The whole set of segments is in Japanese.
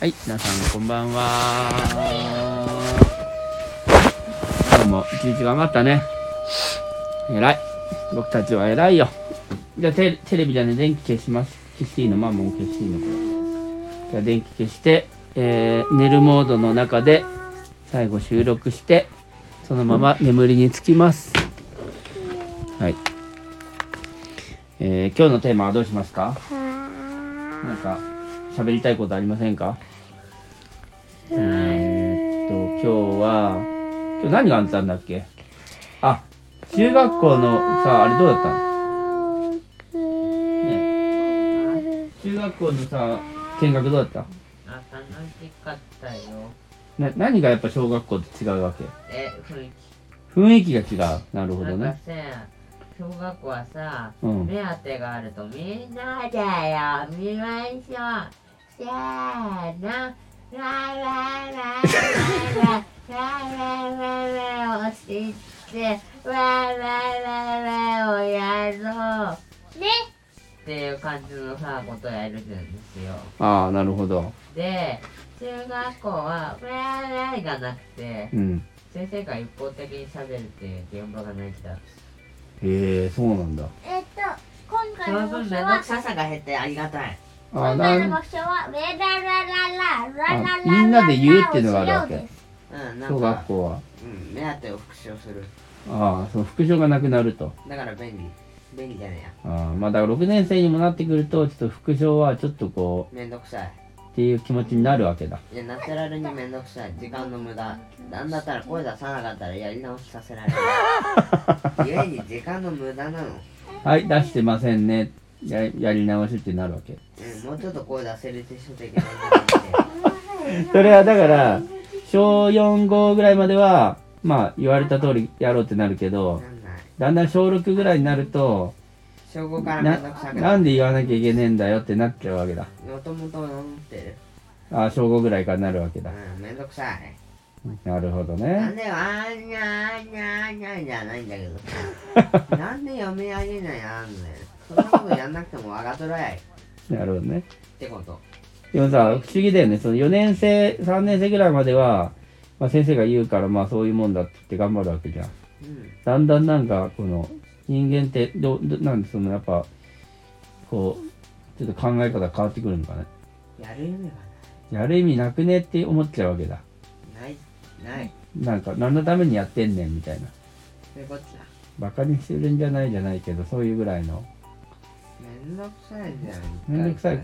はい、皆さんこんばんは。今日も一日頑張ったね。偉い。僕たちは偉いよ。じゃあテテレビじゃね、電気消します。消していいの？マンモン消していいの？じゃあ電気消して、えー、寝るモードの中で最後収録して、そのまま眠りにつきます。はい。えー、今日のテーマはどうしますか？なんか喋りたいことありませんか？えー、っと今日は今日何があったんだっけ？あ中学校のさあれどうだったの？ね。中学校のさ見学どうだった？あ、楽しかったよ。な何がやっぱ小学校と違うわけ？え、雰囲雰囲気が違う。なる気。ほどね。さ、小学校はさ、うん。目当てがあるとみんなでよ、見ましょう。せーの。を知ってわわわをやろうね。っていう感じのさことやるんですよ。ああなるほど。で中学校はわわがなくて、先生が一方的にしゃべるっていう現場がないんだ。へえそうなんだ。えっと今回のその分面倒くささが減ってありがたい。あ今回のな場所はウェラララララララあみんなで言うっていうのがあるわけうん、なん小か学、校はうん、目当てを復唱する。ああその副賞がなくなるとだから便利。便利じゃねえや。ああまあだから6年生にもなってくるとちょっと副賞はちょっとこめんどくさい。うっていう気持ちになるわけだいや、ナチュラルにめんどくさい。時間の無駄。なんだったら声出さなかったらやり直しさせられる。ゆえに時間の無駄なの。はい出してませんねややり直しってなるわけうん、もうちょっと声出せるでしょ的な感じで。それはだから小45ぐらいまではまあ言われた通りやろうってなるけどなんない。だんだん小6ぐらいになると小5からめなんどくさくなる。なんで言わなきゃいけねえんだよってなっちゃうわけだもともと思ってる。ああ小5ぐらいからなるわけだうん、めんどくさい。なるほどねなんであんにゃーにゃーにゃーじゃないんだけどさ なんで読み上げないあんねんそんなことやんなくてもわがとらい。っなるほどね。てこと。でもさ不思議だよね。その4年生3年生ぐらいまでは、まあ、先生が言うからまあそういうもんだって言って頑張るわけじゃん。うん。だんだんなんかこの人間ってどどなんでそのやっぱこうちょっと考え方変わってくるのかね。やる意味がやる意味なくねって思っちゃうわけだ。ないない。ないなんか何のためにやってんねんみたいな。そういうことだ。バカにしてるんじゃないじゃないけどそういうぐらいの。めんどくさいじゃんめんどくさい。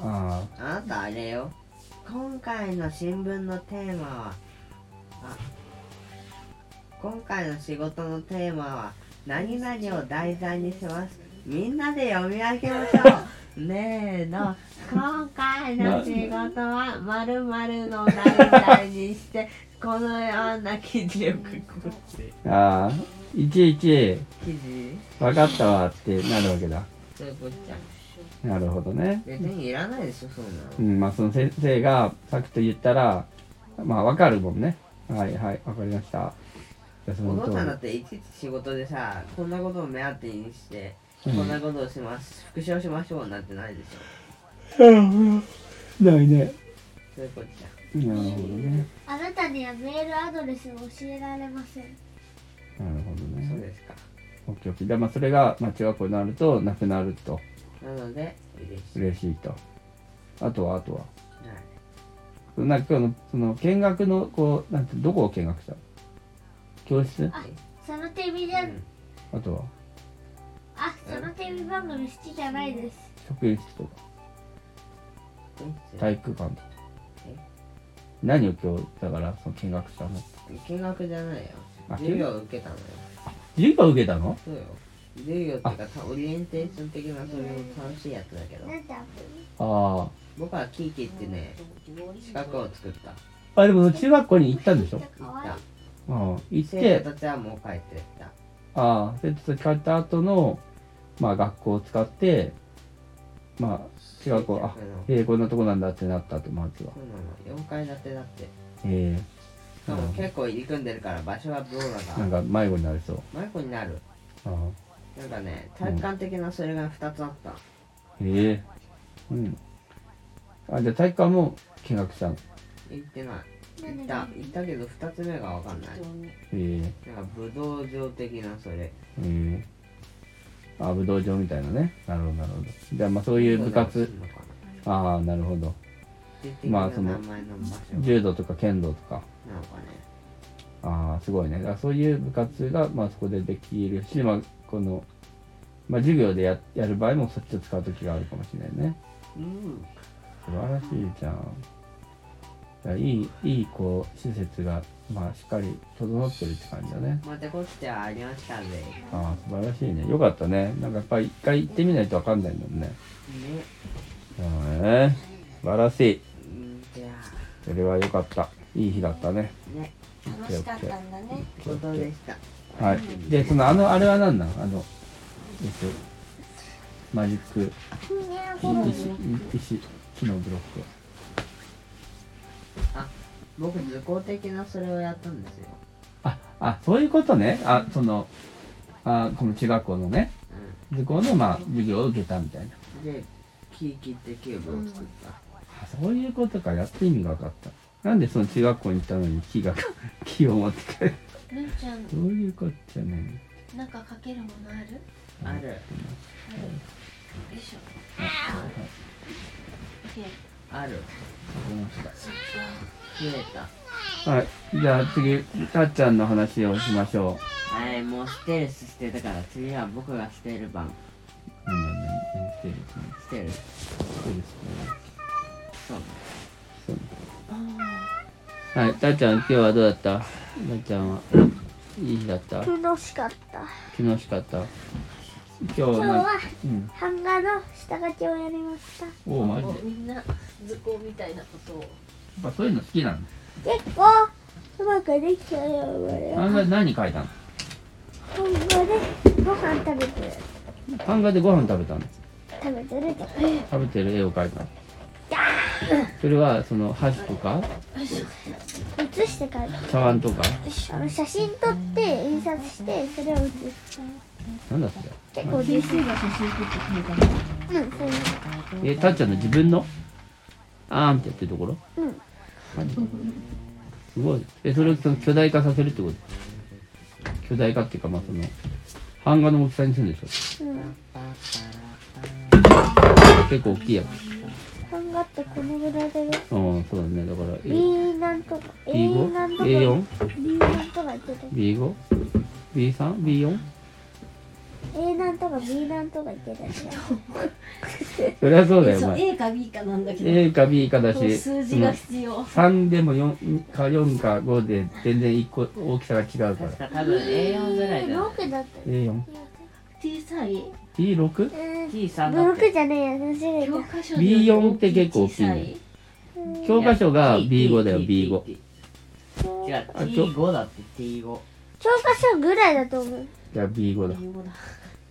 ああ。なたあれよ。今回の新聞のテーマはあ今回の仕事のテーマは何々を題材にします。みんなで読み上げましょう。ねえの今回の仕事は〇〇の題材にしてこのような記事を書くああ。いちいち。記事？分かったわってなるわけだそういうことじゃん。なるほどね。別にいらないでしょそんなうのんまあその先生がさっきと言ったらまあ分かるもんね。はいはい分かりました。お父さんだっていちいち仕事でさこんなことを目当てにして、うん。こんなことをします復唱しましょうなんてないでしりないね。ょそういうことじゃ。んなるほどね。あなたにはメールアドレスを教えられません。なるほどね。そうですかオッケーオッケーでまあそれが、まあ、中学校になるとなくなると。なので嬉しい。嬉しいと。あとはあとは。はい。なんか今日のその見学のこうなんてどこを見学した？の教室？あそのテレビで、うん。あとは？あそのテレビ番組好きじゃないです。職員室とか。え体育館とか。え？何を今日だからその見学したの？見学じゃないよ。あ授業を受けたのよ授業受けたの？そうよ授業っていうかたオリエンテーション的なそういう楽しいやつだけど。なんてアプあ。僕はキーキってね資格を作った。ああでも中学校に行ったんでしょ？リかわいいああ行っ生て徒たちはもう帰ってった。ああ生徒たち帰った後のまあ学校を使ってまあ中学校あそうええこんなとこなんだってなったとまずは。なの。4階建てだって。えしかも結構入り組んでるから場所はどうだえかなんか迷子になりそう。迷子になる。ああなんかね体育館的なそれが2つあった、ええ。うん。あじゃあ体育館も見学したの？行ってない。行何った。行ったけど2つ目が分かんない。ええ。なんか武道場的なそれ。ええ。あ武道場みたいなね。なるほどなるほど。じゃあまあそういう部活。ああなるほどままああその柔道とか剣道とか。ね。ああすごいね。だからそういう部活がまあそこでできるしまあこのまあ授業でややる場合もそっちを使う時があるかもしれないね。うん。素晴らしいじゃん。いやいいいいこう施設がまあしっかり整ってるって感じだね。またこっちはありましたぜ。ねああ素晴らしいね。よかったね。なんかやっぱり一回行ってみないとわかんないもんね。へえ素晴らしいそれはよかった。いい日だったね。あね。楽しかったんだね。ことでした。はい。でそのあのあれは何なん？あのえっとマジック。石石木のブロック。僕図工的なそれをやったんですよ。ああそういうことね。あそのあこの中学校のね。図工のまあ授業を受けたみたいな。うんで木切ってキューブを作った。あそういうことか。やって意味が分かった。なんでその中学校に行ったのに木が 木を持って帰るるんちゃん。どういうこっちゃね。なんかかけるものある？ある。よいしょ。オッケーある。わかりました。そっ切れた。はい。じゃあ次たっちゃんの話をしましょはいもうステルスしてたから次は僕がステル番う何何何何してるステル。スしてるはいたっちゃん今日はどうだった？たっちゃんは。いい日だった？楽しかった。楽しかった？今日今日なはうん。版画の下書きをやりました。おおマジ？でやみんな図工みたいなことを。っぱそういうの好きなの？結構うまくできたよ俺漫画で何書いたの？版画でご飯食べてる。漫画でご飯食べたの？食べてる。って食べてる？絵を描いたの？それはその箸とか？写して書いた茶碗とか？あの写真撮って印刷してそれを写す。なんだそれ？結構自信が写真撮って書いたうんそういうえたっちゃんの自分の？あーんってやってるところ？うん。すごい。えそれをその巨大化させるってこと？巨大化っていうかまあその版画の大きさにするんでしうん。ょ結構大きいやつ版画ってこのぐらいだよ。うんそうだね。だから B なんとか A なんとか B5A4B5B3B4 B なんとか言ってた。B4 A なんとか B なんとか言ってたよ。そりゃそうだよおそう前。A か B かなんだけど。A か B かだそうし数字が必要。3でも4か4か5で全然1個大きさが違うから。確か多分 A4 ぐらいだよ。6だったよ A4 小さい？B6? うん。T3 だっ6てじゃねえや間違え教た科書によ B4 って結構大きいね。教科書が B5 だよ T- B5 T- T- 違うあちょ T5 だって T5 教科書ぐらいだと思う。じゃあ B5 だ。B5 だ。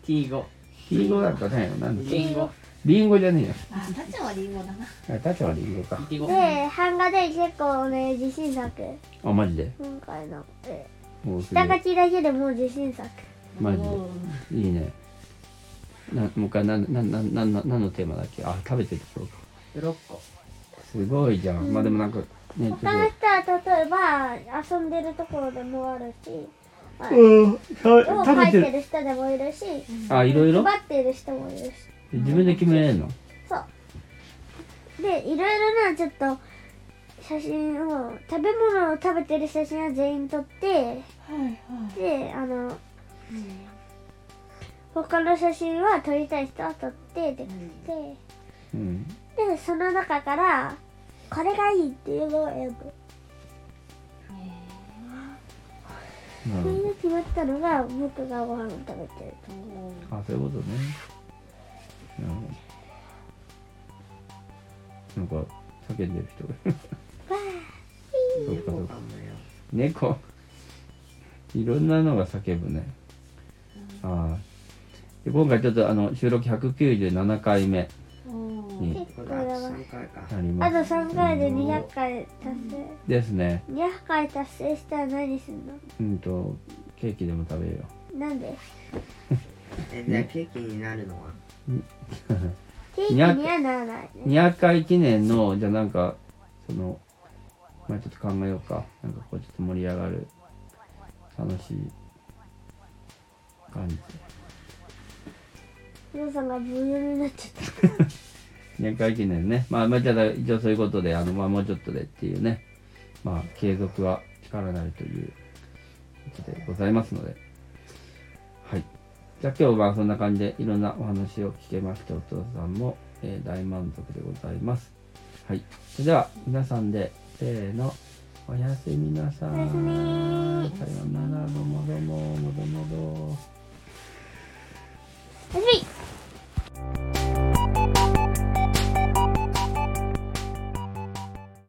T5 B5 だったねなんだ。リンゴリンゴじゃねえよ。あたっちゃんはリンゴだな。あタチはリンゴか。T5 で版画で結構ね自信作あマジで今回のえもうすげえ下書きだけでもう自信作マジで。いいね。なもう一回なんなんなんなんなん何のテーマだっけ？あ食べてるところか6個すごいじゃん、まあでもなんかね他の人は例えば遊んでるところでもあるし、うん。食描いてべてる。る人でもいるしあいろいろ？配ってる人もいるし。自分で決めれるの？そう。でいろいろなちょっと写真を食べ物を食べてる写真は全員撮ってはいはい。であの、他の写真は撮りたい人は撮ってででうん。でその中からこれがいいっていうのを選ぶ。なるほそれで決まったのが僕がご飯を食べてるどあそういうことね。なるほど。なんか叫んでる人が。そっかそっか。猫。いろんなのが叫ぶねああで今回ちょっとあの収録197回目に結構これあとやばい3回か。あなります。と3回で200回達成。ですね。200回達成したら何すんの？うんとケーキでも食べよなんで？えじゃあケーキになるのは？ケーキにはならないね。う200回記念のじゃあなんかそのまあちょっと考えようか。なんかこうちょっと盛り上がる。楽しい感じ。皆さんがブーヨになっちゃった。年 会記念ね。まあまあじゃあ一応そういうことであのまあもうちょっとでっていうね。まあ継続は力なりということでございますので。はい。じゃあ今日はそんな感じでいろんなお話を聞けましてお父さんも、えー大満足でございます。はい。それでは皆さんでせーの。おやすみなさい。おやすみさようなら。どうもどうも。どうもどうもおやすみ